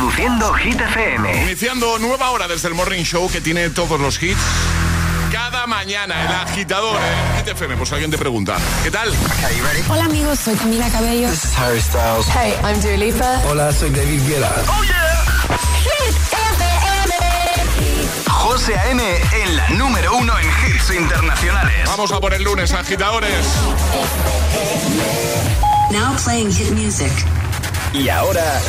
Reproduciendo Hit FM. Iniciando nueva hora desde el Morning Show que tiene todos los hits. Cada mañana el agitador en Hit FM. Pues alguien te pregunta, ¿qué tal? Hola amigos, soy Camila Cabello. This is Harry Styles. Hey, I'm Dua Lipa. Hola, soy David Guetta. ¡Oh, yeah! Hit FM. José A.M. en la número uno en hits internacionales. Vamos a por el lunes, agitadores. Now playing hit music. Y ahora...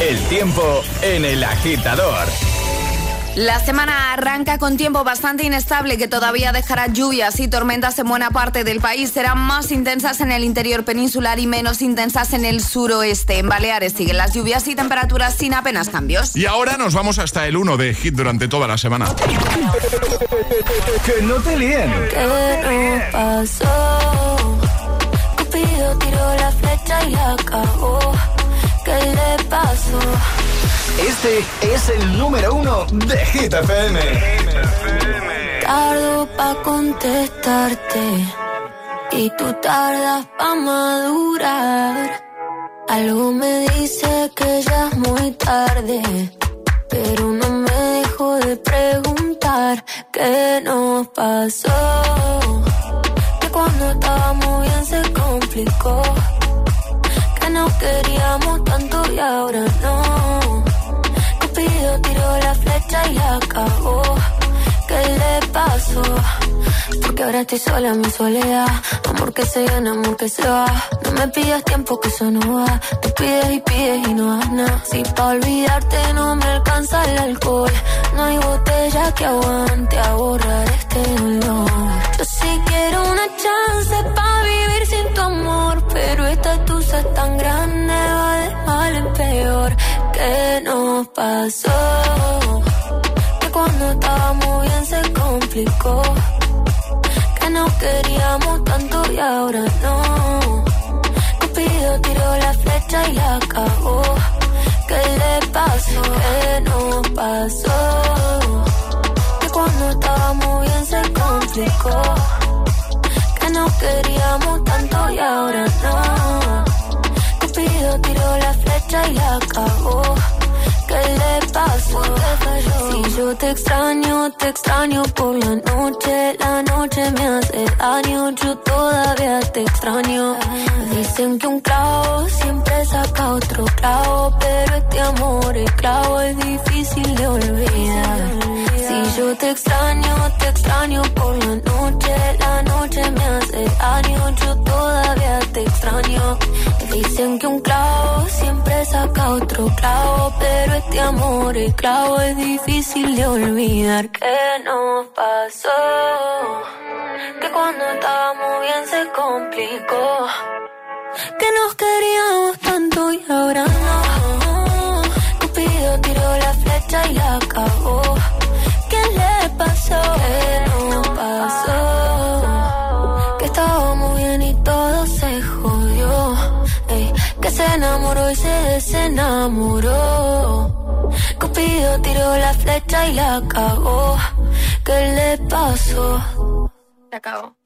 El tiempo en el agitador. La semana arranca con tiempo bastante inestable que todavía dejará lluvias y tormentas en buena parte del país. Serán más intensas en el interior peninsular y menos intensas en el suroeste. En Baleares siguen las lluvias y temperaturas sin apenas cambios. Y ahora nos vamos hasta el 1 de hit durante toda la semana. que no te líen. ¿Qué pasó? Cupido tiró la flecha y la acabó. ¿Qué le pasó? Este es el número uno de Hit FM. Tardo pa' contestarte y tú tardas pa' madurar. Algo me dice que ya es muy tarde, pero no me dejo de preguntar qué nos pasó. Que cuando estábamos bien se complicó, que no queríamos tanto y ahora no. Cupido tiró la flecha y la acabó. ¿Qué le pasó? Porque ahora estoy sola en mi soledad. Amor que se gana, amor que se va. No me pidas tiempo que eso no va. Tú pides y pides y no das nada. Si pa' olvidarte no me alcanza el alcohol. No hay botella que aguante a borrar este dolor. ¿Qué nos pasó? Que cuando estábamos bien se complicó. Que no queríamos tanto y ahora no. Cupido tiró la flecha y la acabó. ¿Qué le pasó? ¿Qué nos pasó? Que cuando estábamos bien se complicó. Que no queríamos tanto y ahora no. Cupido tiró la flecha y la acabó. ¿Qué le? Si yo te extraño, te extraño por la noche. La noche me hace daño, yo todavía te extraño. Dicen que un clavo siempre saca otro clavo, pero este amor, el clavo es difícil de olvidar. Si yo te extraño, te extraño por la noche. La noche me hace daño, yo todavía te extraño. Dicen que un clavo siempre saca otro clavo, pero este amor, el clavo es difícil de olvidar. ¿Qué nos pasó? Que cuando estábamos bien se complicó. Que nos queríamos tanto y ahora no. Cupido tiró la flecha y la acabó. ¿Qué le pasó? ¿Qué nos pasó? Se enamoró y se desenamoró. Cupido tiró la flecha y la acabó. ¿Qué le pasó? Se acabó.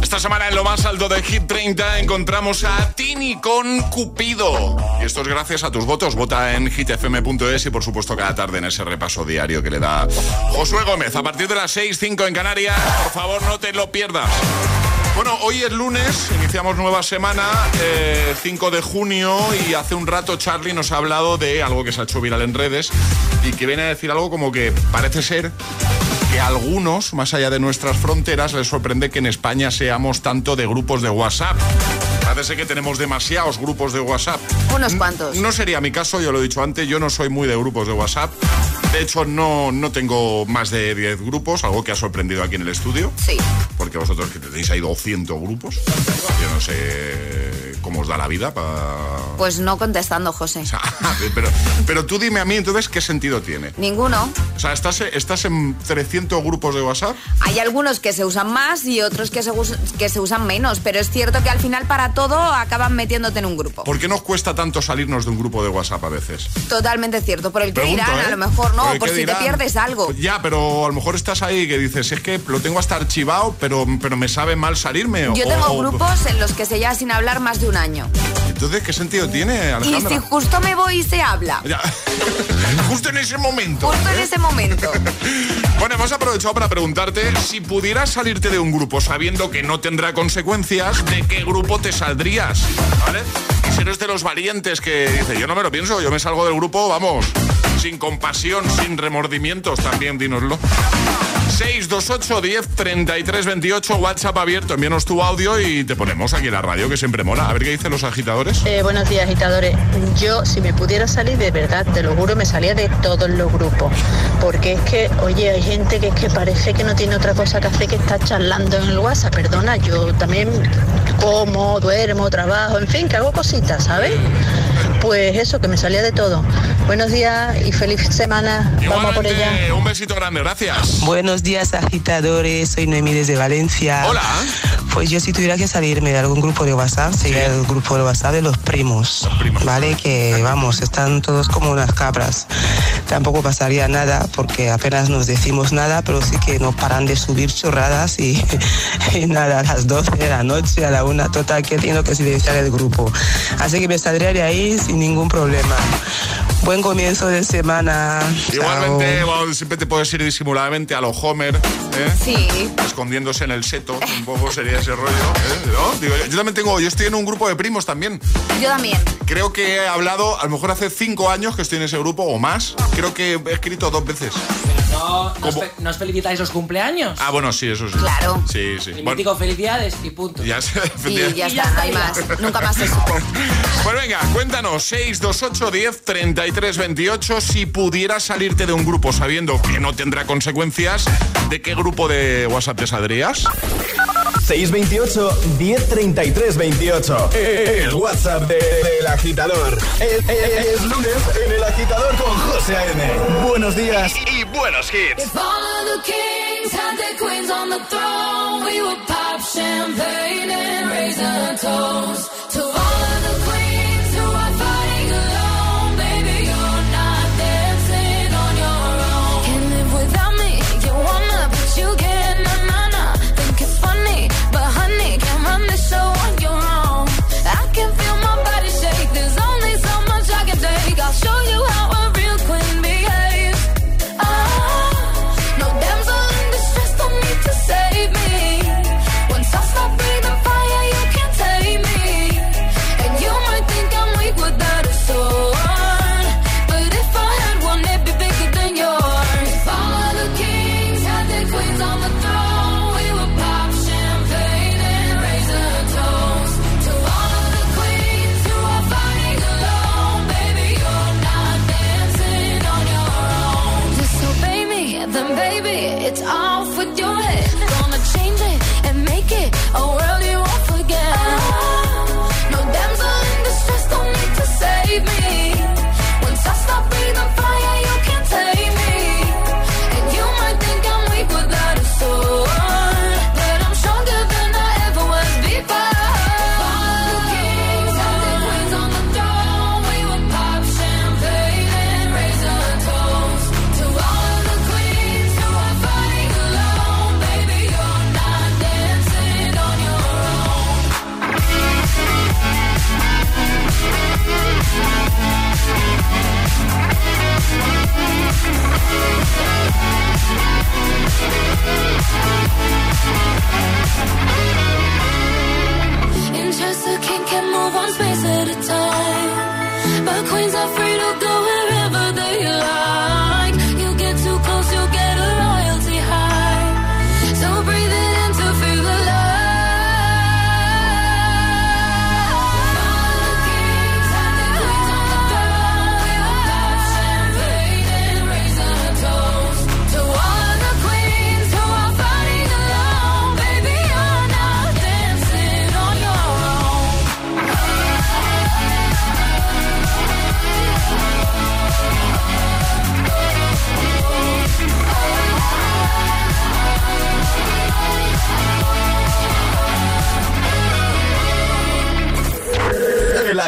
Esta semana en lo más alto de Hit 30 encontramos a Tini con Cupido. Y esto es gracias a tus votos. Vota en hitfm.es y por supuesto cada tarde en ese repaso diario que le da Josué Gómez. A partir de las 6, 5 en Canarias, por favor no te lo pierdas. Bueno, hoy es lunes, iniciamos nueva semana, eh, 5 de junio, y hace un rato Charlie nos ha hablado de algo que se ha hecho viral en redes y que viene a decir algo como que parece ser que a algunos, más allá de nuestras fronteras, les sorprende que en España seamos tanto de grupos de WhatsApp. Parece que tenemos demasiados grupos de WhatsApp. Unos cuantos. No sería mi caso, yo lo he dicho antes, yo no soy muy de grupos de WhatsApp. De hecho, no, no tengo más de 10 grupos, algo que ha sorprendido aquí en el estudio. Sí. Porque vosotros que tenéis ahí 200 grupos, yo no sé cómo os da la vida para... Pues no contestando, José. pero, pero tú dime a mí entonces qué sentido tiene. Ninguno. O sea, ¿estás, estás en 300 grupos de WhatsApp? Hay algunos que se usan más y otros que se, que se usan menos, pero es cierto que al final para todo acaban metiéndote en un grupo. ¿Por qué nos cuesta tanto salirnos de un grupo de WhatsApp a veces? Totalmente cierto. Por el que Pregunto, dirán, ¿eh? a lo mejor no, por qué si te dirán. pierdes algo. Ya, pero a lo mejor estás ahí que dices, es que lo tengo hasta archivado, pero pero, me sabe mal salirme. Yo tengo grupos en los que se lleva sin hablar más de un año. Entonces, ¿qué sentido tiene, Alejandra? Y si justo me voy y se habla. justo en ese momento. Justo en ese momento. bueno, hemos aprovechado para preguntarte si pudieras salirte de un grupo sabiendo que no tendrá consecuencias, ¿de qué grupo te saldrías? ¿Vale? Y si eres de los valientes que dice, yo no me lo pienso, yo me salgo del grupo, vamos, sin compasión, sin remordimientos, también dínoslo. 628 10 33 28 WhatsApp abierto, envíanos tu audio y te ponemos aquí en la radio que siempre mola. A ver qué dicen los agitadores. Eh, buenos días, agitadores. Yo, si me pudiera salir, de verdad, te lo juro, me salía de todos los grupos. Porque es que, oye, hay gente que es que parece que no tiene otra cosa que hacer que estar charlando en el WhatsApp. Perdona, yo también como, duermo, trabajo, en fin, que hago cositas, ¿sabes? Pues eso, que me salía de todo. Buenos días y feliz semana. Vamos por ella. Un besito grande, gracias. Buenos días, agitadores. Soy Noemí desde Valencia. Hola. Pues yo si tuviera que salirme de algún grupo de WhatsApp, sería el grupo de WhatsApp de los primos. ¿Vale? Que vamos, están todos como unas cabras. Tampoco pasaría nada porque apenas nos decimos nada, pero sí que no paran de subir chorradas y, nada, a las 12 de la noche, a la una total, que tengo que silenciar el grupo. Así que me saldría de ahí sin ningún problema. Buen comienzo de semana. Igualmente, siempre te puedes ir disimuladamente a los Homer, ¿eh? Sí. Escondiéndose en el seto, un poco sería ese rollo. ¿eh? yo también tengo, yo estoy en un grupo de primos también. Yo también. Creo que he hablado, a lo mejor hace cinco años que estoy en ese grupo o más. Creo que he escrito dos veces. No, ¿no os, felicitáis los cumpleaños? Ah, bueno, sí, eso sí. Claro. Sí, sí. bueno, felicidades y punto. Ya, y ya está, no hay más. Nunca más se supo. Pues venga, cuéntanos, 628 10 33 28, si pudieras salirte de un grupo sabiendo que no tendrá consecuencias, ¿de qué grupo de WhatsApp te saldrías? 628 1033 28. El WhatsApp del agitador. Es, lunes en el agitador con José A.M. Buenos días y, buenos hits. If all the kings had their queens on the throne, we would pop champagne and raise a toast to all the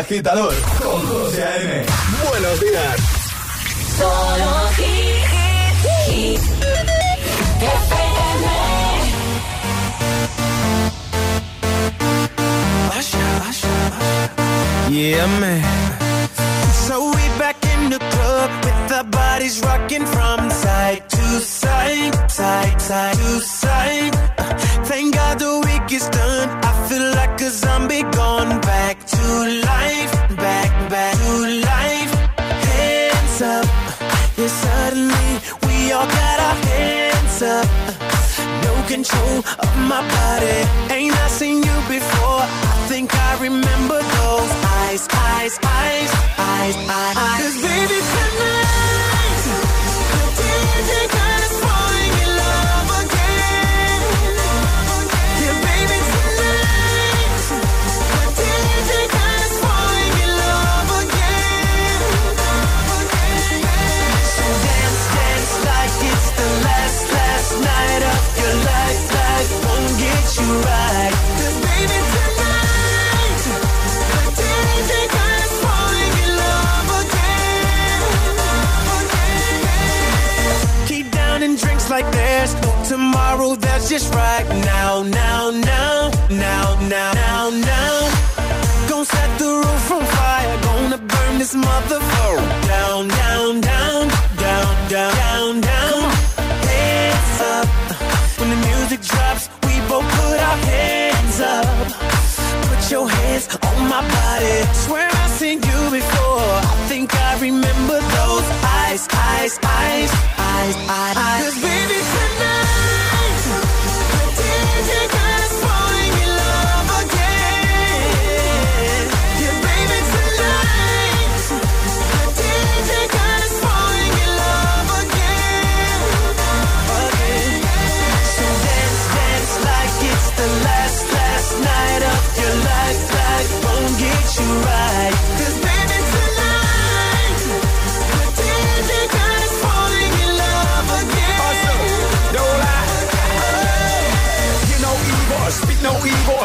agitador con José A.M. Buenos días. Solo FM. Yeah, man. So we back in the club with our bodies rocking from side to side, side, side to side. Thank God the week is done. I feel like a zombie gone back control of my body. Ain't I seen you before? I think I remember those eyes, eyes, eyes, eyes, eyes. eyes. Cause baby tonight, like there's no tomorrow. That's just right now, now, now, now, now, now, now. Gonna set the roof on fire. Gonna burn this motherfucker down, down, down, down, down, down, down. Hands up when the music drops. We both put our hands up. Put your hands on my body. Swear I've seen you before. I think I remember those eyes, eyes. eyes. Cause baby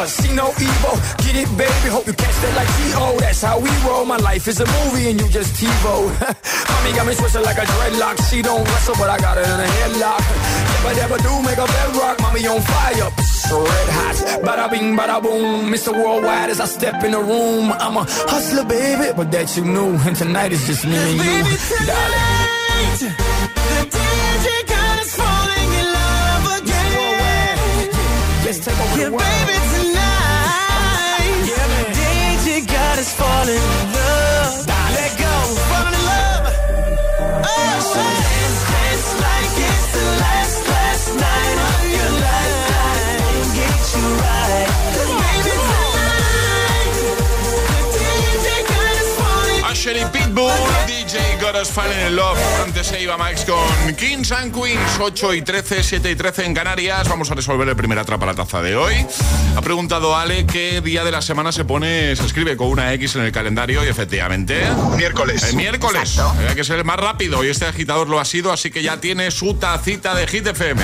see no evil. Get it, baby. Hope you catch that like T.O. That's how we roll. My life is a movie and you just TiVo. Mommy got me twisted like a dreadlock. She don't wrestle, but I got her in a headlock. Never, never do make a bedrock. Mommy on fire, red hot. Bada bing, bada boom. Mr. Worldwide as I step in the room. I'm a hustler, baby, but that you knew. And tonight is just me and you, Baby darling. tonight, the DJ falling in love again. Let's take over Yeah, the world. baby darling. Us Falling in Love. Antes se iba Max con Kings and Queens, 8 y 13, 7 y 13 en Canarias. Vamos a resolver el primer atrapa la taza de hoy. Ha preguntado Ale qué día de la semana se pone, se escribe con una X en el calendario y efectivamente. Miércoles. El miércoles. Hay que ser el más rápido y este agitador lo ha sido, así que ya tiene su tacita de Hit FM.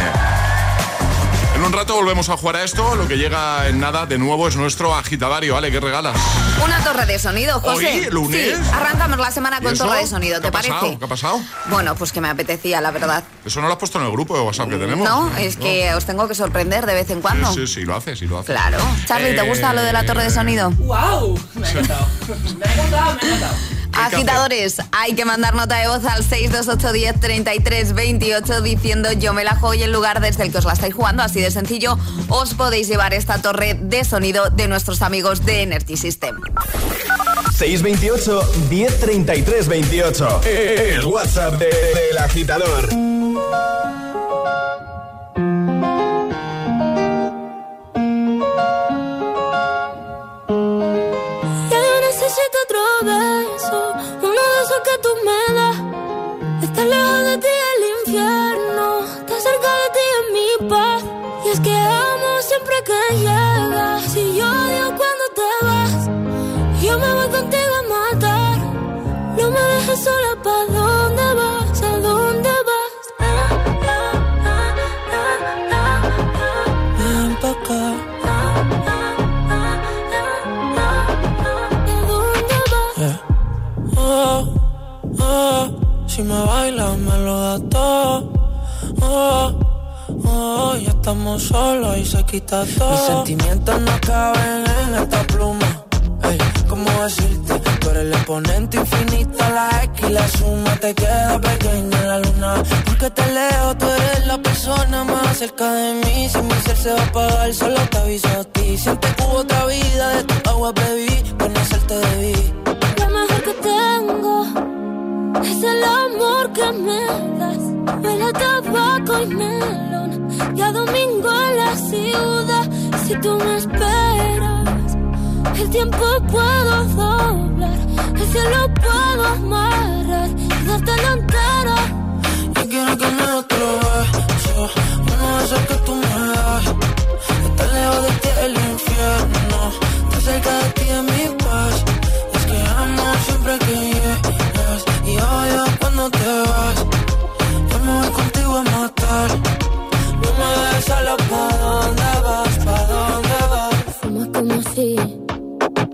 En un rato volvemos a jugar a esto. Lo que llega en nada de nuevo es nuestro agitadario. Ale, ¿qué regalas? Una torre de sonido, José. ¿Hoy, lunes? Sí, arrancamos la semana ¿Y con torre de sonido, ¿Qué ¿te ha parece? pasado? ¿Qué ha pasado? Bueno, pues que me apetecía, la verdad. Eso no lo has puesto en el grupo de WhatsApp que tenemos. No, es que os tengo que sorprender de vez en cuando. Sí, sí, sí, lo haces, sí lo haces. Claro. Charlie, ¿te Eh, gusta lo de la torre de sonido? ¡Wow! Me ha encantado. Me ha encantado, me ha encantado. Agitadores, hay que mandar nota de voz al 628103328 diciendo yo me la juego y el lugar desde el que os la estáis jugando. Así de sencillo, os podéis llevar esta torre de sonido de nuestros amigos de Energy System. 628 1033 28. El WhatsApp de- del agitador. Que tú me das. Lejos de ti el infierno, estar cerca de ti es mi paz. Y es que amo siempre que llegas, me bailas me lo das todo. Oh, oh, ya estamos solos y se quita todo. Mis sentimientos no caben en esta pluma. Ey, ¿cómo decirte? exponente infinita, la X y la suma te queda pequeña en la luna. Porque te leo, tú eres la persona más cerca de mí. Si mi ser se va a apagar, solo te aviso a ti. Siente que hubo otra vida, de tu agua bebí, conocerte debí. Lo mejor que tengo es el amor que me das. Huele a tabaco y melón. Y a domingo en la ciudad, si tú me esperas. El tiempo puedo doblar, el cielo puedo amarrar y darte la entera. Yo quiero que me otro beso, uno de esos que tú me das. Estar lejos de ti el infierno, estar cerca de ti mi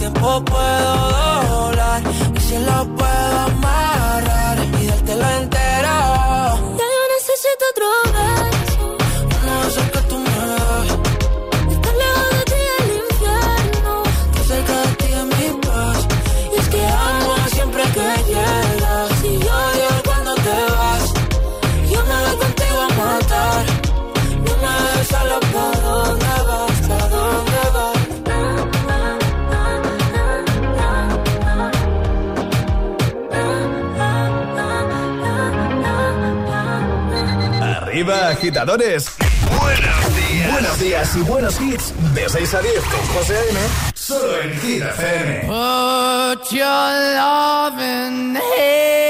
tiempo puedo doblar y si lo puedo amarrar y dártelo entero. Arriba, agitadores. Buenos días. Buenos días y buenos hits. De 6 a 10 con José A.M. Solo en Hit FM. Put your loving hand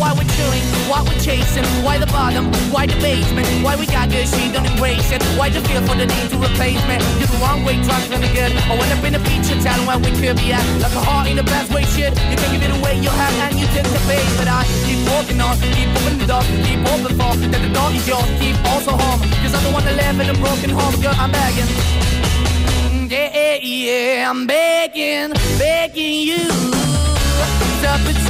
Why we're chilling, why we're chasing, why the bottom, why the basement, why we got good, she don't embrace it. Why the feel for the need to replace me? You're the wrong way, trying to good. I went up in a feature town where we could be at. Like a heart in the best way, shit. You can give it away, you have, and you take the bait. But I keep walking on, keep opening the door, keep open for that the door is yours, keep also home. Cause I'm the one that live in a broken home, girl, I'm begging. Mm, yeah, yeah, the now, baby. I'm begging, begging you to put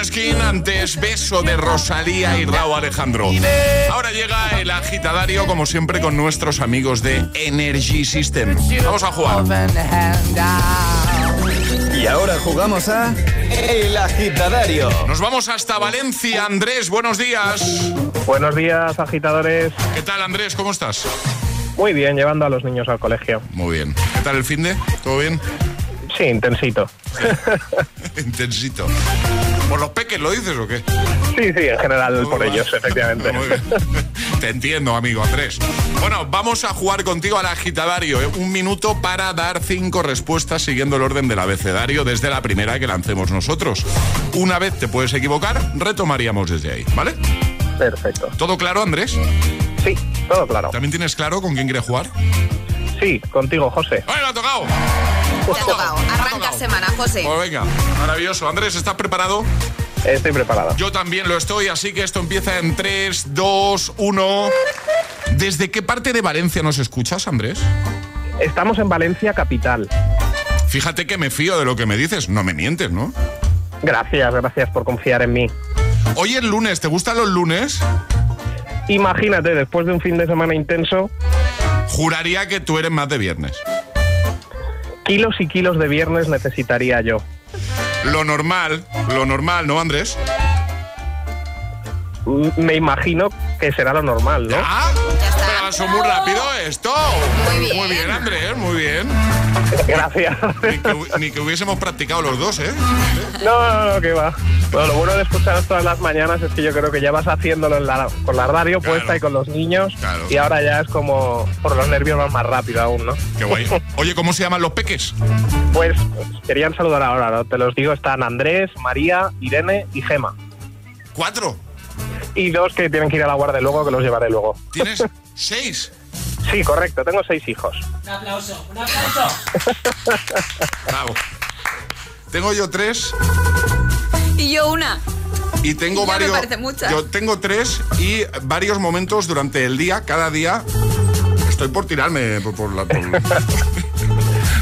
con Manaskin, antes beso de Rosalía y Raúl Alejandro. Ahora llega el agitadario, como siempre, con nuestros amigos de Energy System. Vamos a jugar. Y ahora jugamos a El Agitadario. Nos vamos hasta Valencia. Andrés, buenos días. Buenos días, agitadores. ¿Qué tal, Andrés? ¿Cómo estás? Muy bien, llevando a los niños al colegio. Muy bien. ¿Qué tal el fin de? ¿Todo bien? Sí, intensito. Intensito. ¿Por los peques lo dices o qué? Sí, sí, en general por ellos, efectivamente. Muy bien. Te entiendo, amigo Andrés. Bueno, vamos a jugar contigo al agitadario. ¿eh? Un minuto para dar cinco respuestas siguiendo el orden del abecedario desde la primera que lancemos nosotros. Una vez te puedes equivocar, retomaríamos desde ahí, ¿vale? Perfecto. ¿Todo claro, Andrés? Sí, todo claro. ¿También tienes claro con quién quieres jugar? Sí, contigo, José. ¡Ay, ha tocado! Te ha tocado. Arranca semana, José. Pues venga, maravilloso. Andrés, ¿estás preparado? Estoy preparado. Yo también lo estoy, así que esto empieza en 3, 2, 1. ¿Desde qué parte de Valencia nos escuchas, Andrés? Estamos en Valencia capital. Fíjate que me fío de lo que me dices, no me mientes, ¿no? Gracias, gracias por confiar en mí. Hoy es lunes, ¿te gustan los lunes? Imagínate, después de un fin de semana intenso, Juraría que tú eres más de viernes. Kilos y kilos de viernes necesitaría yo. Lo normal, lo normal, ¿no, Andrés? M- Me imagino que será lo normal, ¿no? ¡Ah! Pero pasó muy rápido esto. Muy bien. Muy bien, Andrés, muy bien. Gracias. Ni que, hu- ni que hubiésemos practicado los dos, ¿eh? No, no, no, que va. Bueno, lo bueno de escucharos todas las mañanas es que yo creo que ya vas haciéndolo en la- con la radio Claro. puesta y con los niños. Claro. Y ahora ya es como por los nervios más, más rápido aún, ¿no? Qué guay. Oye, ¿cómo se llaman los peques? Pues querían saludar ahora, ¿no? Te los digo, están Andrés, María, Irene y Gema. ¿Cuatro? Y dos que tienen que ir a la guardia luego, que los llevaré luego. ¿Tienes seis? Sí, correcto, tengo seis hijos. Un aplauso, un aplauso. Bravo. Tengo yo tres Y yo una. y tengo varios. muchas. Yo tengo tres y varios momentos durante el día, cada día. Estoy por tirarme por, por la. por-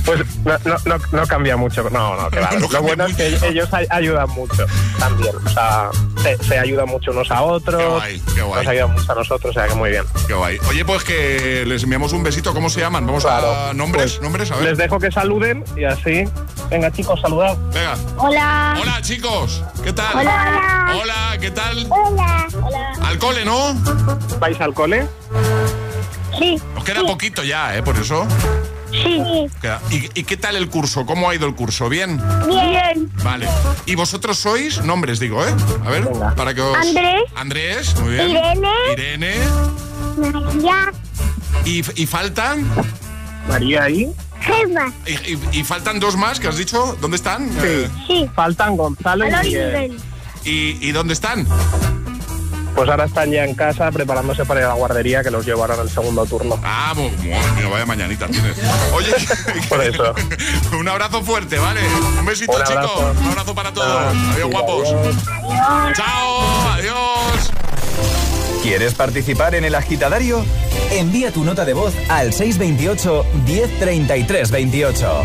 Pues no, no, no, no cambia mucho. No, no, que va. No Lo bueno es que ellos ay- ayudan mucho también. O sea, se, se ayudan mucho unos a otros. Qué guay, qué guay. Nos ayudan mucho a nosotros, o sea que muy bien. Qué guay. Oye, pues que les enviamos un besito. ¿Cómo se llaman? Vamos a nombres, Pues nombres, a ver. Les dejo que saluden y así. Venga, chicos, saludad. Venga. Hola. Hola, chicos. ¿Qué tal? Hola. Hola, ¿qué tal? Hola. Hola. Al cole, ¿no? ¿Vais al cole? Sí. Nos queda poquito ya, ¿eh? Por eso. Sí. ¿Y, y qué tal el curso? ¿Cómo ha ido el curso? ¿Bien? Bien. Vale. ¿Y vosotros sois? Nombres, digo, ¿eh? A ver, para que os... Andrés. Andrés, muy bien. Irene. Irene. María. ¿Y, y faltan? María ahí. Gemma. Y, y- y faltan dos más que has dicho. ¿Dónde están? Eh, Sí. Faltan Gonzalo y. Miguel. ¿y, y dónde están? Pues ahora están ya en casa preparándose para ir a la guardería que los llevarán el segundo turno. Ah, mu- mu- mira, vaya mañanita tienes. Oye, Por eso. un abrazo fuerte, ¿vale? Un besito, Un chicos. Un abrazo para todos. Ah, Adiós, sí, guapos. adiós. Chao, adiós. ¿Quieres participar en el agitadario? Envía tu nota de voz al 628 1033 28.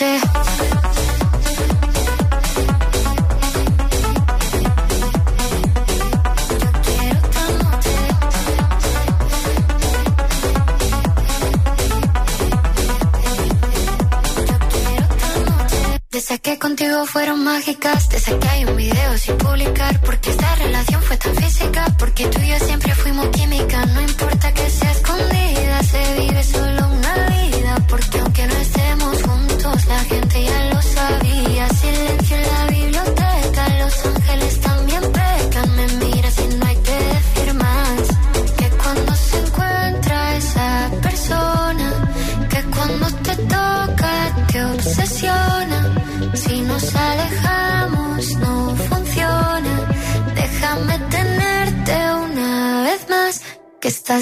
noche. Desde que contigo fueron mágicas, desde que hay un video sin publicar, porque esta relación fue tan física, porque tú y yo siempre fuimos química, no importa que seas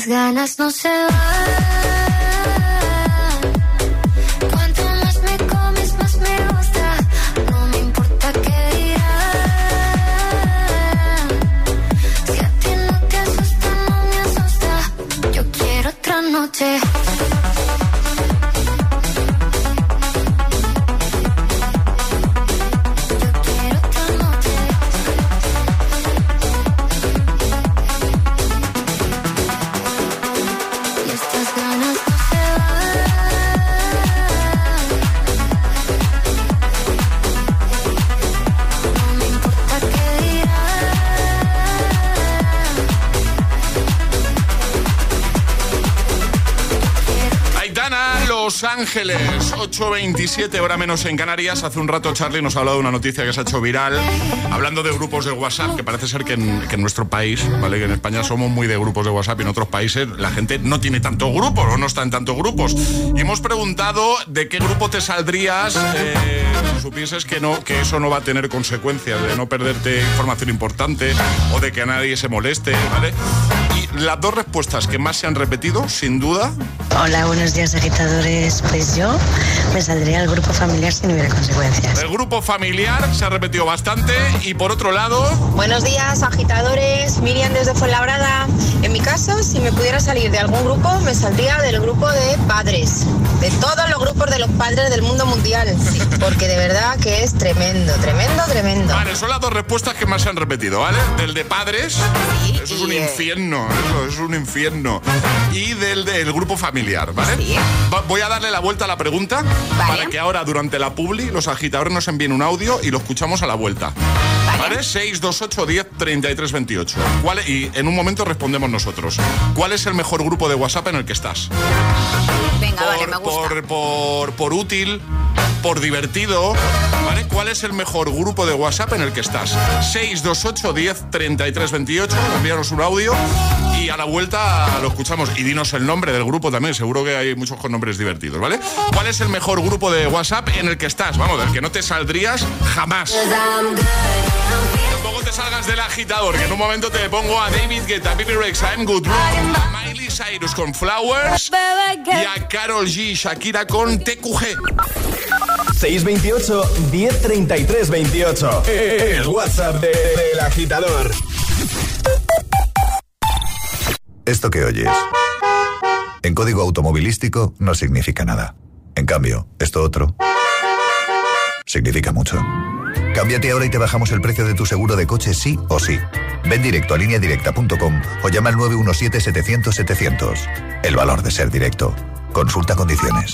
ganas no se van. Los Ángeles, 8.27, hora menos en Canarias. Hace un rato Charlie nos ha hablado de una noticia que se ha hecho viral, hablando de grupos de WhatsApp, que parece ser que en, nuestro país, ¿vale? Que en España somos muy de grupos de WhatsApp y en otros países la gente no tiene tantos grupos o no está en tantos grupos. Y hemos preguntado de qué grupo te saldrías eh, si supieses que, no, que eso no va a tener consecuencias, de no perderte información importante o de que nadie se moleste, ¿vale? Las dos respuestas que más se han repetido, sin duda, Hola, buenos días agitadores. Pues yo me saldría del grupo familiar si no hubiera consecuencias. El grupo familiar se ha repetido bastante y por otro lado, Buenos días, agitadores. Miriam desde Fuenlabrada. En mi caso, si me pudiera salir de algún grupo, me saldría del grupo de padres. De todos los grupos de los padres del mundo mundial. Sí, porque de verdad que es tremendo, tremendo, tremendo. vale, son las dos respuestas que más se han repetido, ¿vale? Del de padres, eso es un eh, infierno, eso es un infierno. Y del del grupo familiar, ¿vale? Va- voy a darle la vuelta a la pregunta para que ahora durante la publi los agitadores nos envíen un audio y lo escuchamos a la vuelta. ¿Vale? 628 10 33 28. ¿Cuál, y en un momento respondemos nosotros. ¿Cuál es el mejor grupo de WhatsApp en el que estás? Venga, vale, por, me gusta. por, por, por útil, por divertido. ¿Vale? ¿Cuál es el mejor grupo de WhatsApp en el que estás? 628 10 33 28. Envíanos un audio y a la vuelta lo escuchamos. Y dinos el nombre del grupo también. Seguro que hay muchos con nombres divertidos, ¿vale? ¿Cuál es el mejor grupo de WhatsApp en el que estás? Vamos, del que no te saldrías jamás. Tampoco te salgas del agitador, que en un momento te pongo a David Guetta, Bibi Rex, I'm Good Room, a Miley Cyrus con Flowers y a Carol G, Shakira con TQG. 628 1033 28. El WhatsApp de- del agitador. Esto que oyes, en código automovilístico no significa nada. En cambio, esto otro significa mucho. Cámbiate ahora y te bajamos el precio de tu seguro de coche sí o sí. Ven directo a lineadirecta.com o llama al 917-700-700. El valor de ser directo. Consulta condiciones.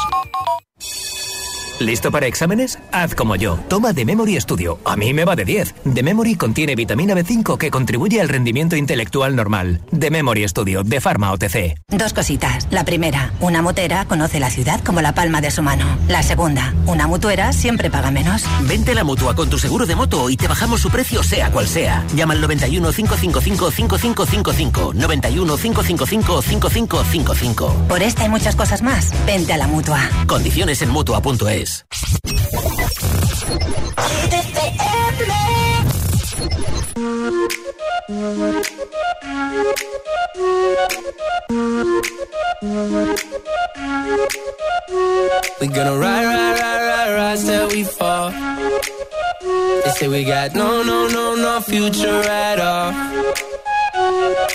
¿Listo para exámenes? Haz como yo. Toma The Memory Studio. A mí me va de 10. The Memory contiene vitamina B5 que contribuye al rendimiento intelectual normal. The Memory Studio de Pharma OTC. Dos cositas. La primera, una motera conoce la ciudad como la palma de su mano. La segunda, una mutuera siempre paga menos. Vente a la mutua con tu seguro de moto y te bajamos su precio, sea cual sea. Llama al 91 555 5555. 91 555 5555. Por esta y muchas cosas más, vente a la mutua. Condiciones en mutua.es. We gonna ride, ride, ride, ride, ride till we fall. They say we got no, no, no, no future at all.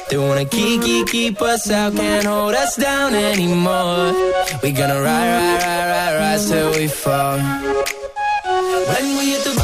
They wanna keep, keep, keep us out, can't hold us down anymore. We gonna ride, ride, ride, ride, ride till we fall. When we hit the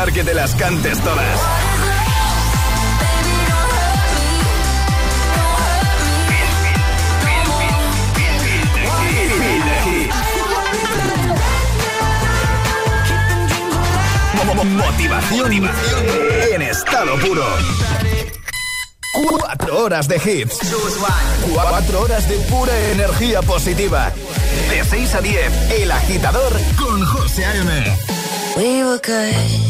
evitar que te las cantes todas. Motivación en estado puro. Cuatro horas de hits. Cuatro horas de pura energía positiva. De 6 a 10, El Agitador con José A.M. We were good,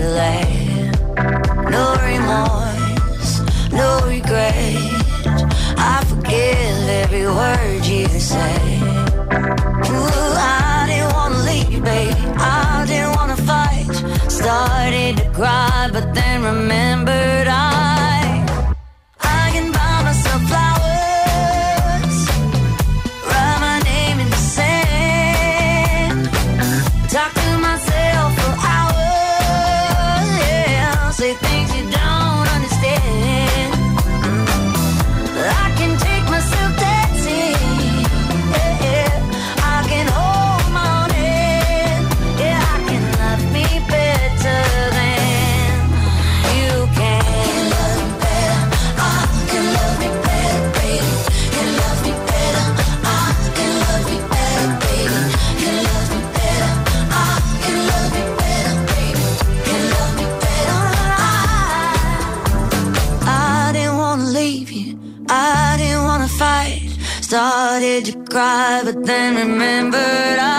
delay. To cry, but then remembered I.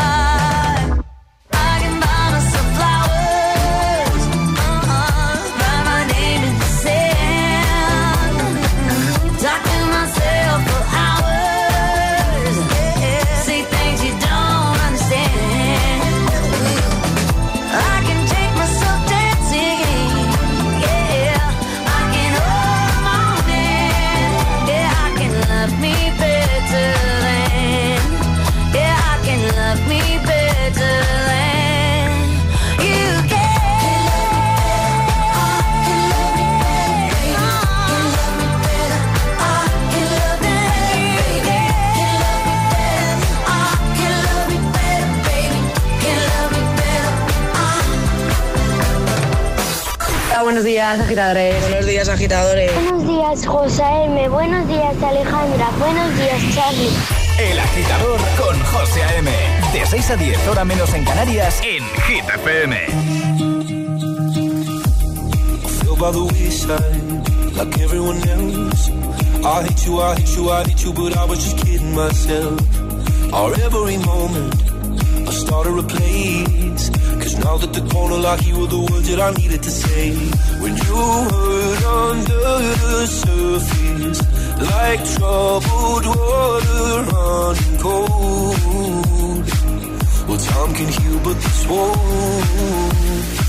días, agitadores. Buenos días, agitadores. Buenos días, José M. Buenos días, Alejandra. Buenos días, Charlie. El Agitador con José A.M. De 6 a 10, hora menos en Canarias, en Hit FM. feel by the wayside like everyone else. I hate you, I hate you, I hate you, but I was just kidding myself. Our every moment, I started a place. Now that the corner lock, you were the words that I needed to say. When you hurt under the surface, like troubled water running cold. Well, time can heal, but this won't.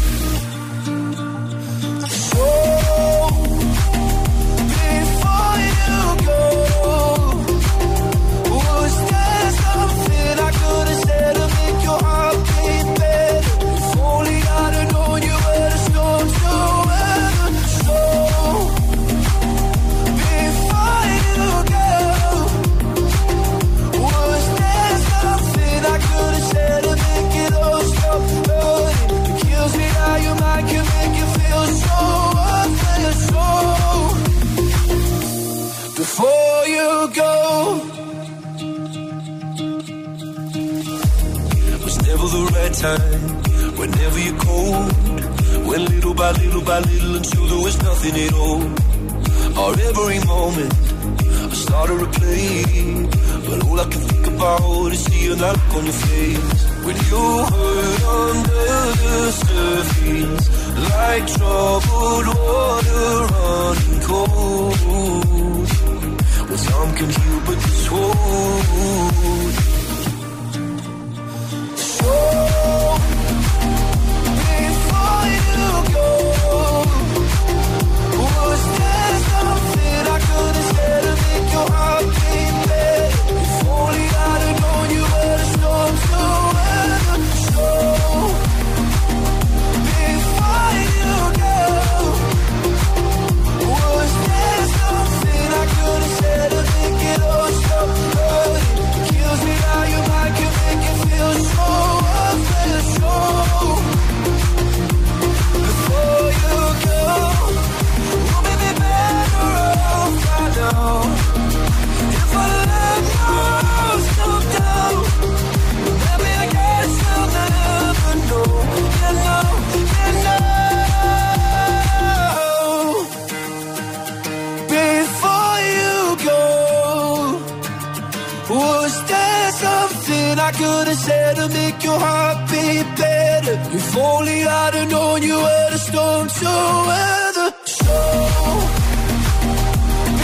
If only I'd have known you were the storm to weather. So,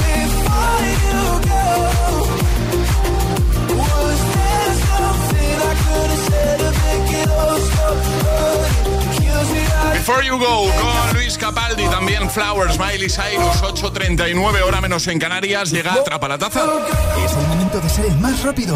before you go, was there something I could have said to make it all stop hurting? Before You Go con Luis Capaldi, también Flowers, Miley Cyrus, 8.39 hora menos en Canarias, llega Atrapa la Taza. Es el momento de ser el más rápido.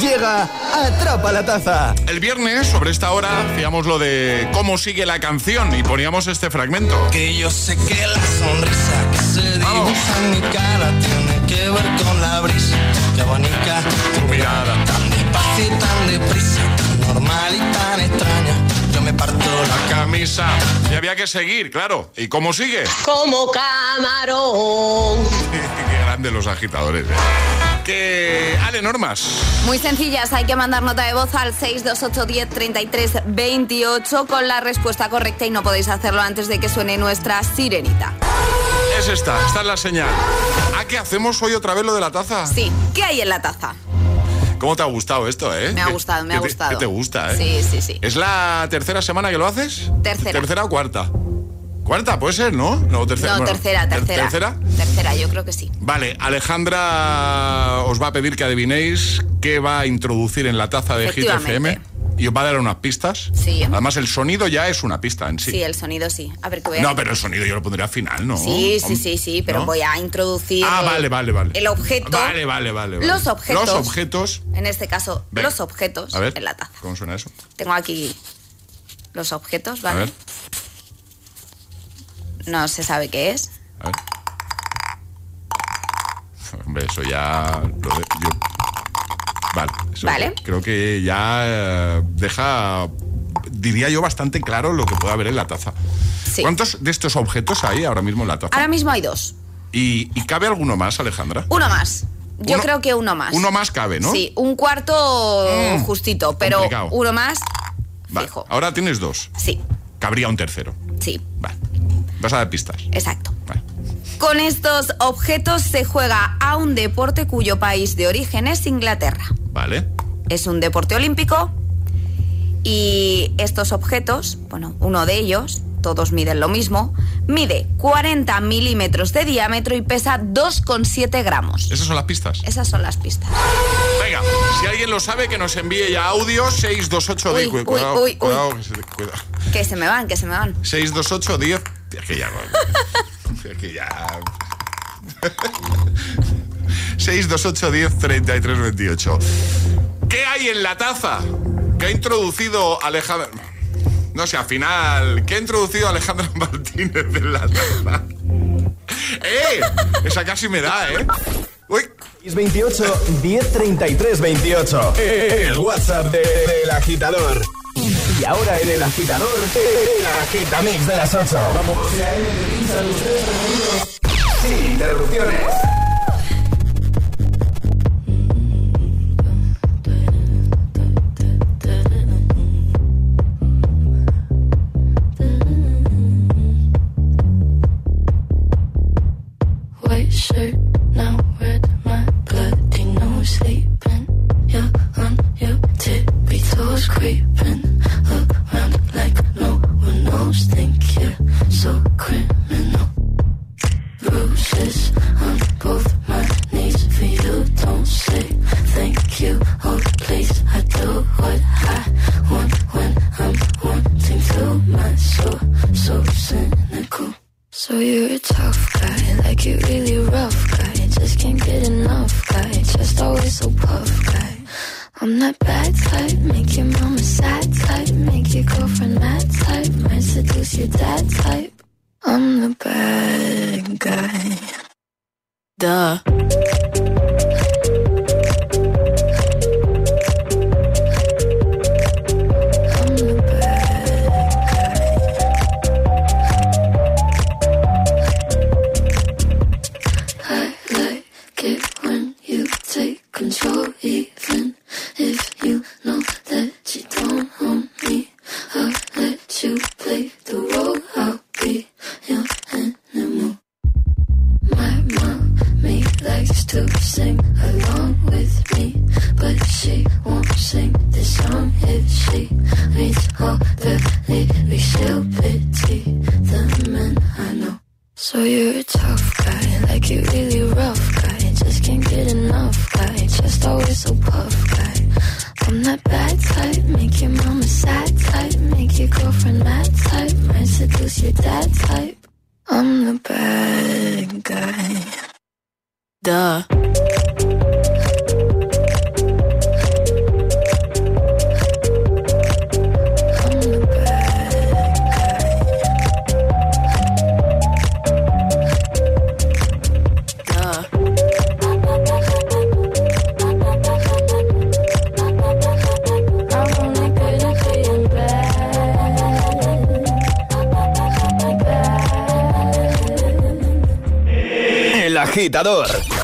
Llega Atrapa la Taza. El viernes, sobre esta hora, hacíamos lo de cómo sigue la canción y poníamos este fragmento. Que yo sé que la sonrisa que se dibuja en mi cara tiene que ver con la brisa que abanica tu mirada. Tan despacio y tan deprisa, tan normal y tan extraña. Yo me parto la Camisa. Y había que seguir, claro. ¿Y cómo sigue? Como camarón. Qué grande los agitadores. ¿eh? Que... Ale, normas. Muy sencillas, hay que mandar nota de voz al 628103328 con la respuesta correcta y no podéis hacerlo antes de que suene nuestra sirenita. Es esta, esta es la señal. ¿Ah, qué hacemos hoy otra vez lo de la taza? Sí, ¿qué hay en la taza? ¿Cómo te ha gustado esto, eh? Me ha ¿Qué- gustado, me ha te- gustado. ¿Qué te gusta, eh? Sí, sí, sí. ¿Es la tercera semana que lo haces? Tercera. ¿Tercera o cuarta? ¿Cuarta? Puede ser, ¿no? No, tercera. No, bueno, tercera, ter- tercera. ¿Tercera? Tercera, yo creo que sí. Vale, Alejandra os va a pedir que adivinéis qué va a introducir en la taza de Hit. FM y os va a dar unas pistas. Sí. Además, el sonido ya es una pista en sí. Sí, el sonido sí. A ver, que voy a... No, pero el sonido yo lo pondré al final, ¿no? Sí, sí, sí, sí, pero ¿no? voy a introducir Ah, el- vale, vale, vale. el objeto, Vale, vale, vale. vale. Los objetos. Los objetos. en este caso, los objetos A ver, en la taza. ¿cómo suena eso? Tengo aquí los objetos, A ¿vale? ver, No se sabe qué es. a ver. Hombre, eso ya... lo de- yo- Vale. eso Vale. Creo que ya eh, deja, diría yo, bastante claro lo que puede haber en la taza. Sí. ¿Cuántos de estos objetos hay ahora mismo en la taza? Ahora mismo hay dos. ¿Y, y cabe alguno más, Alejandra? Uno más. Yo Uno- creo que uno más. Uno más cabe, ¿no? Sí, un cuarto Mm, justito, pero complicado. uno más, Vale, Ahora tienes dos. sí, Cabría un tercero. sí, Vale. Vas a dar pistas. exacto. Con estos objetos se juega a un deporte cuyo país de origen es Inglaterra. Vale. Es un deporte olímpico y estos objetos, bueno, uno de ellos, todos miden lo mismo, mide 40 milímetros de diámetro y pesa 2,7 gramos. ¿Esas son las pistas? Esas son las pistas. Venga, si alguien lo sabe, que nos envíe ya audio 628 Uy, 10. uy, Cuidado, uy, uy. cuidado, que se- cuidado. Que se me van, que se me van. 628 10. Es que ya. Es que ya. 628 10 33 28. ¿Qué hay en la taza? ¿Qué ha introducido Alejandro? No sé, al final, ¿qué ha introducido Alejandro Martínez en la taza? ¡Eh! Esa casi me da, ¿eh? Uy. 28 1033 28. El WhatsApp de- del agitador. Y ahora en el agitador, el agitamix de las 8. Vamos. Sin interrupciones.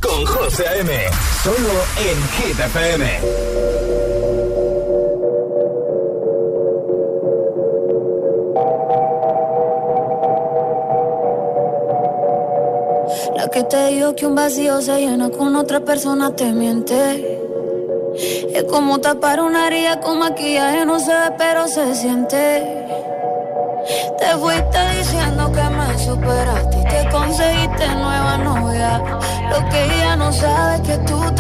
Con José A.M. Solo en Hit. La que te dijo que un vacío se llena con otra persona te miente. Es como tapar una herida con maquillaje, no se ve, pero se siente. Te fuiste diciendo que me superaste conseguiste nueva novia. Lo que ella no sabe es que tú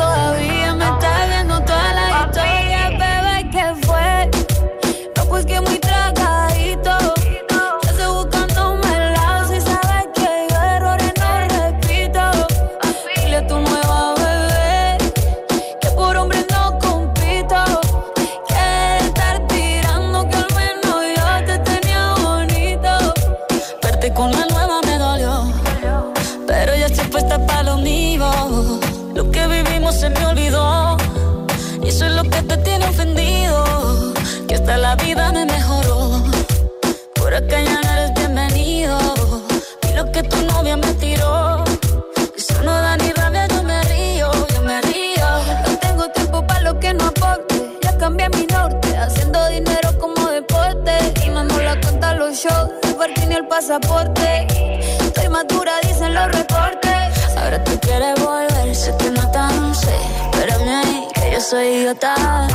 pasaporte. Estoy madura, dicen los reportes. Ahora tú quieres volver, sé que no tan sé. Espérame ahí, que yo soy idiota.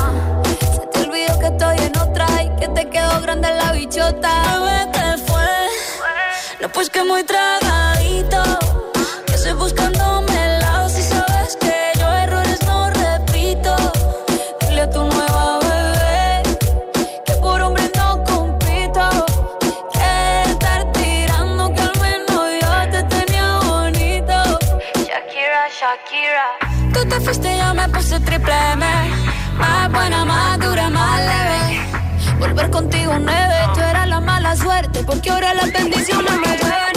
Se te olvidó que estoy en otra y que te quedó grande la bichota. Bebé, fue. pues que muy tragadito. Que estoy buscándome Tú te fuiste yo me puse triple M. Más buena, más dura, más leve. Volver contigo nueve, tú eras la mala suerte, porque ahora las bendiciones me llueven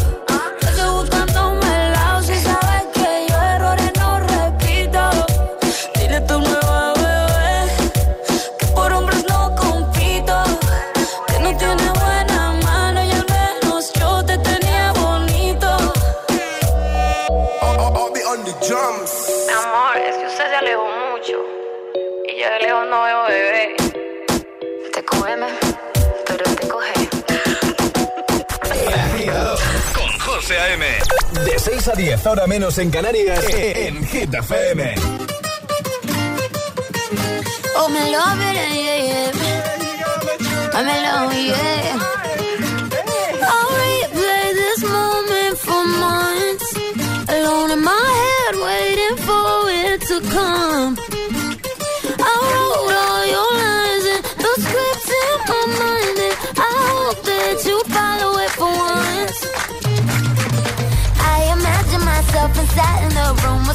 No veo bebé. Te cógeme, pero te coge. Con José A.M. De 6 a 10, ahora menos en Canarias, en Hit FM. Oh, me love it, yeah, yeah.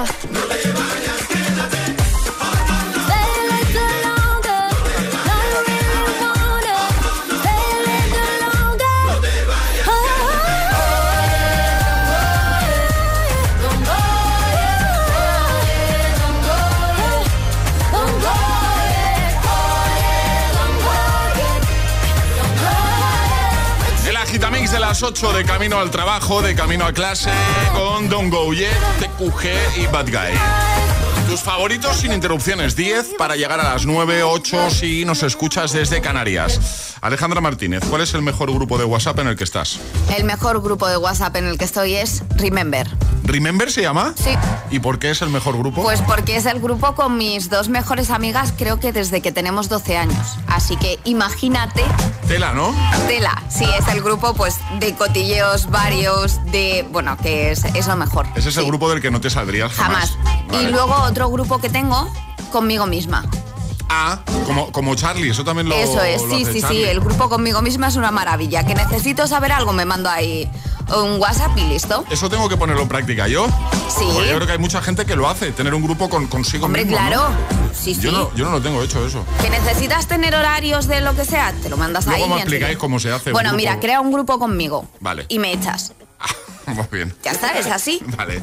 Ahora 8 de camino al trabajo, de camino a clase, con Don Go Yet, TQG y Bad Guy. Tus favoritos sin interrupciones, 10 para llegar a las 9, 8 si nos escuchas desde Canarias. Alejandra Martínez, ¿cuál es el mejor grupo de WhatsApp en el que estás? El mejor grupo de WhatsApp en el que estoy es Remember. ¿Remember se llama? Sí. ¿Y por qué es el mejor grupo? Pues porque es el grupo con mis dos mejores amigas, creo que desde que tenemos 12 años. Así que imagínate, Tela, ¿no? tela. Sí, es el grupo pues de cotilleos varios, de. Bueno, que es, es lo mejor. Ese es el grupo del que no te saldrías jamás. Jamás. Vale. Y luego otro grupo que tengo conmigo misma. Ah, como, como Charlie, eso también lo Eso es, lo sí, sí, Charlie. sí. El grupo conmigo misma es una maravilla. Que necesito saber algo, me mando ahí un WhatsApp y listo. Eso tengo que ponerlo en práctica yo. Sí. Porque yo creo que hay mucha gente que lo hace, tener un grupo con, consigo Hombre, claro. Sí, sí. Yo no, yo no lo tengo hecho eso. Que necesitas tener horarios de lo que sea, te lo mandas Luego ahí. me y explicáis cómo se hace. Bueno, mira, crea un grupo conmigo. Vale. Y me echas. Muy bien. Ya está, es así. Vale.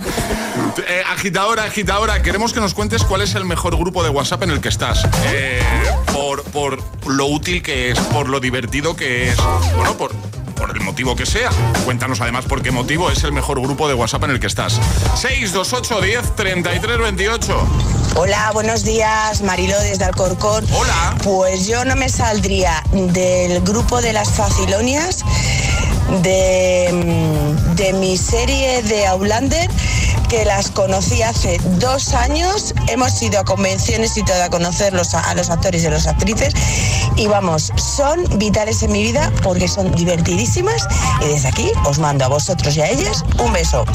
Eh, agitadora, agitadora, queremos que nos cuentes cuál es el mejor grupo de WhatsApp en el que estás. Eh, por, por lo útil que es, por lo divertido que es. Bueno, por, por el motivo que sea. Cuéntanos además por qué motivo es el mejor grupo de WhatsApp en el que estás. 628 10 33 28. Hola, buenos días, Marilo desde Alcorcón. Hola. Pues yo no me saldría del grupo de las facilonias de, mm, de mi serie de Aulander que las conocí hace dos años. Hemos ido a convenciones y todo a conocerlos a, a los actores y a las actrices. Y vamos, son vitales en mi vida porque son divertidísimas. Y desde aquí os mando a vosotros y a ellas un beso.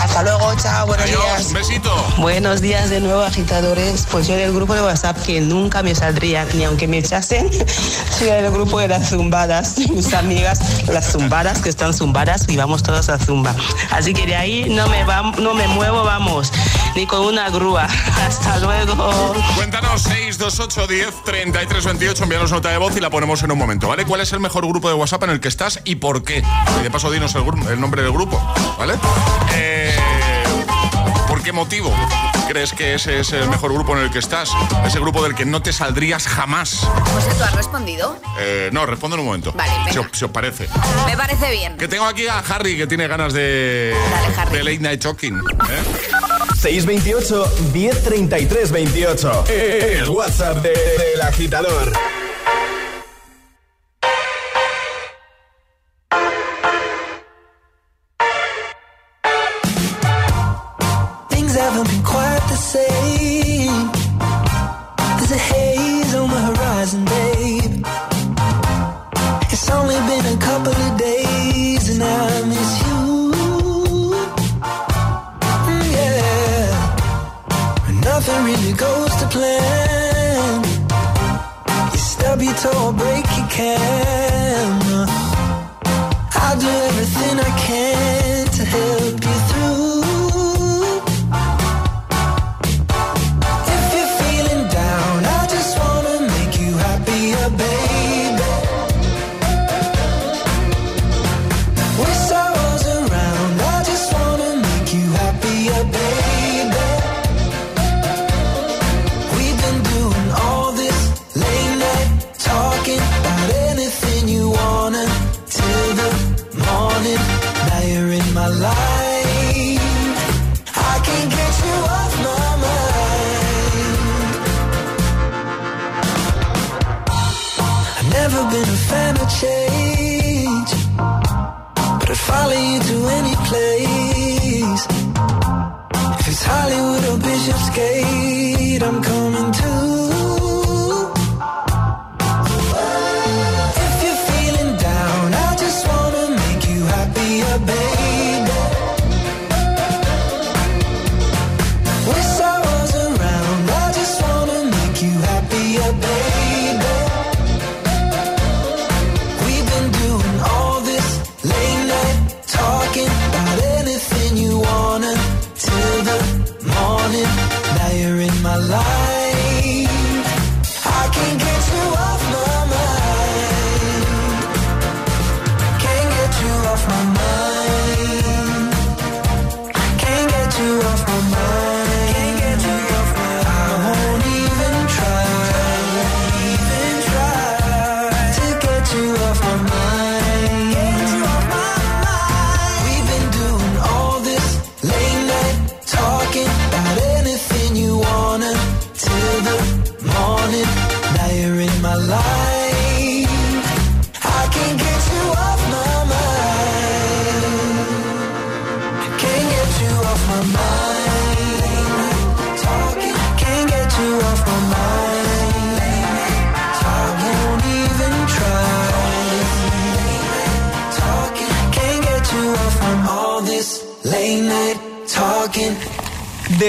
Hasta luego, chao, buenos Adiós, días. un besito. Buenos días de nuevo, agitadores. Pues yo del grupo de WhatsApp que nunca me saldría, ni aunque me echasen, soy del grupo de las zumbadas. Mis amigas, las zumbadas, que están zumbadas y vamos todas a zumba. Así que de ahí no me, va, no me muevo, vamos, ni con una grúa. Hasta luego. Cuéntanos 628 10 33 28, envíanos nota de voz y la ponemos en un momento, ¿vale? ¿Cuál es el mejor grupo de WhatsApp en el que estás y por qué? Y de paso dinos el, nombre del grupo, ¿vale? Eh, ¿Por qué motivo crees que ese es el mejor grupo en el que estás? Ese grupo del que no te saldrías jamás. José, ¿tú has respondido? Eh, no, responde en un momento. Vale, venga. Si os, si os parece. Me parece bien. Que tengo aquí a Harry que tiene ganas de, de Late Night Talking. ¿eh? 628 1033 28. El WhatsApp de- del agitador. care.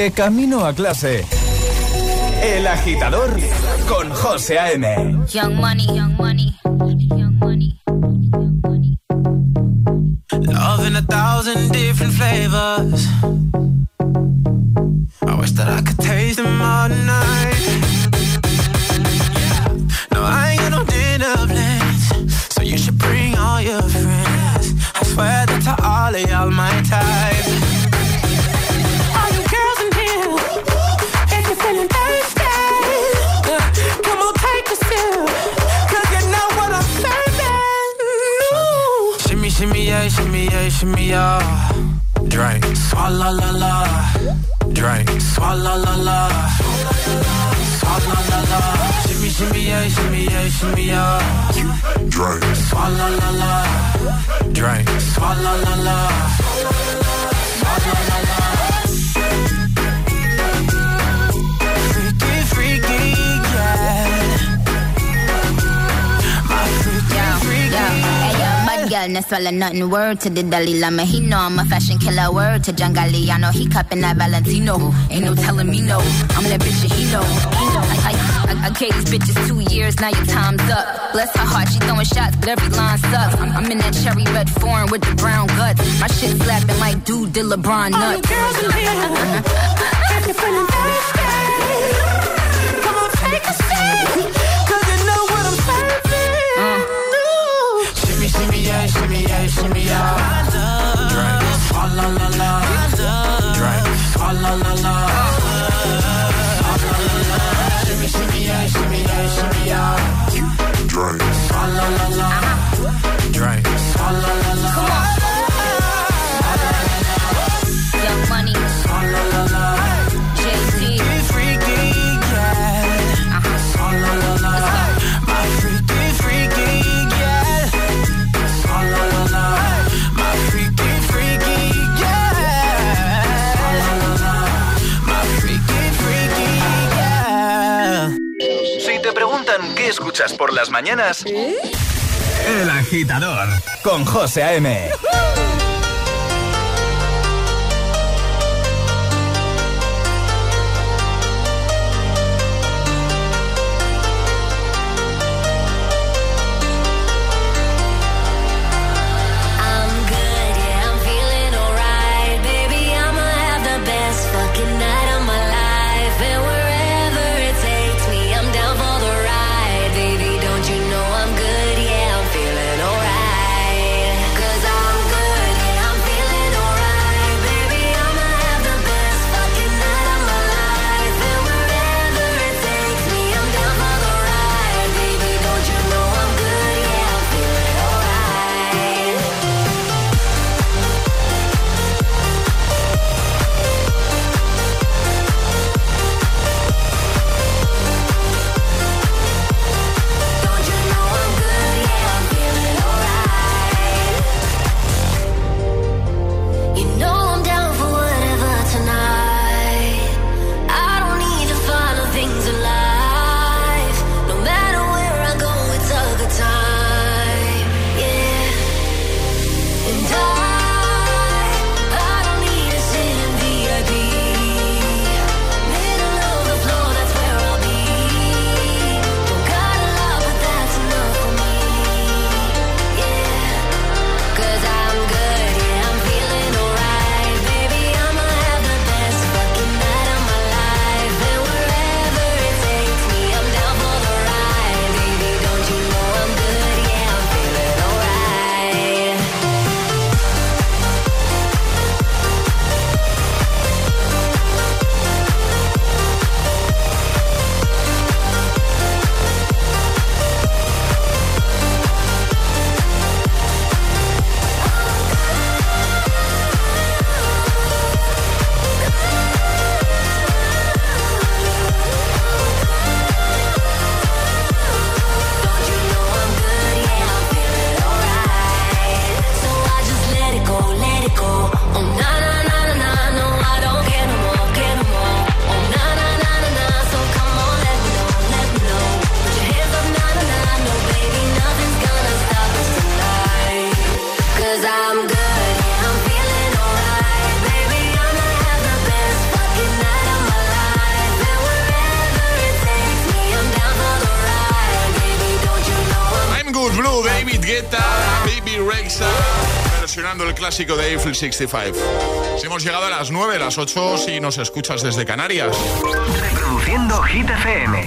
De camino a clase. El agitador con José A.M. Young money, young money, young money. Love in a thousand different flavors. swallow nothing. Word to the Dalai Lama, he know I'm a fashion killer. Word to John Galliano, he cupping that Valentino. Ain't no telling me no. I'm that bitch that he know. He know. I, I, I, I gave these bitches two years, now your time's up. Bless her heart, she throwing shots, but every line sucks. I'm, I'm in that cherry red foreign with the brown guts. My shit slapping like dude did LeBron nuts. All girls in here, por las mañanas. ¿Eh? El agitador con José A.M. clásico de Eiffel 65. Si hemos llegado a las 9, las 8 si nos escuchas desde Canarias. Reproduciendo Hit FM.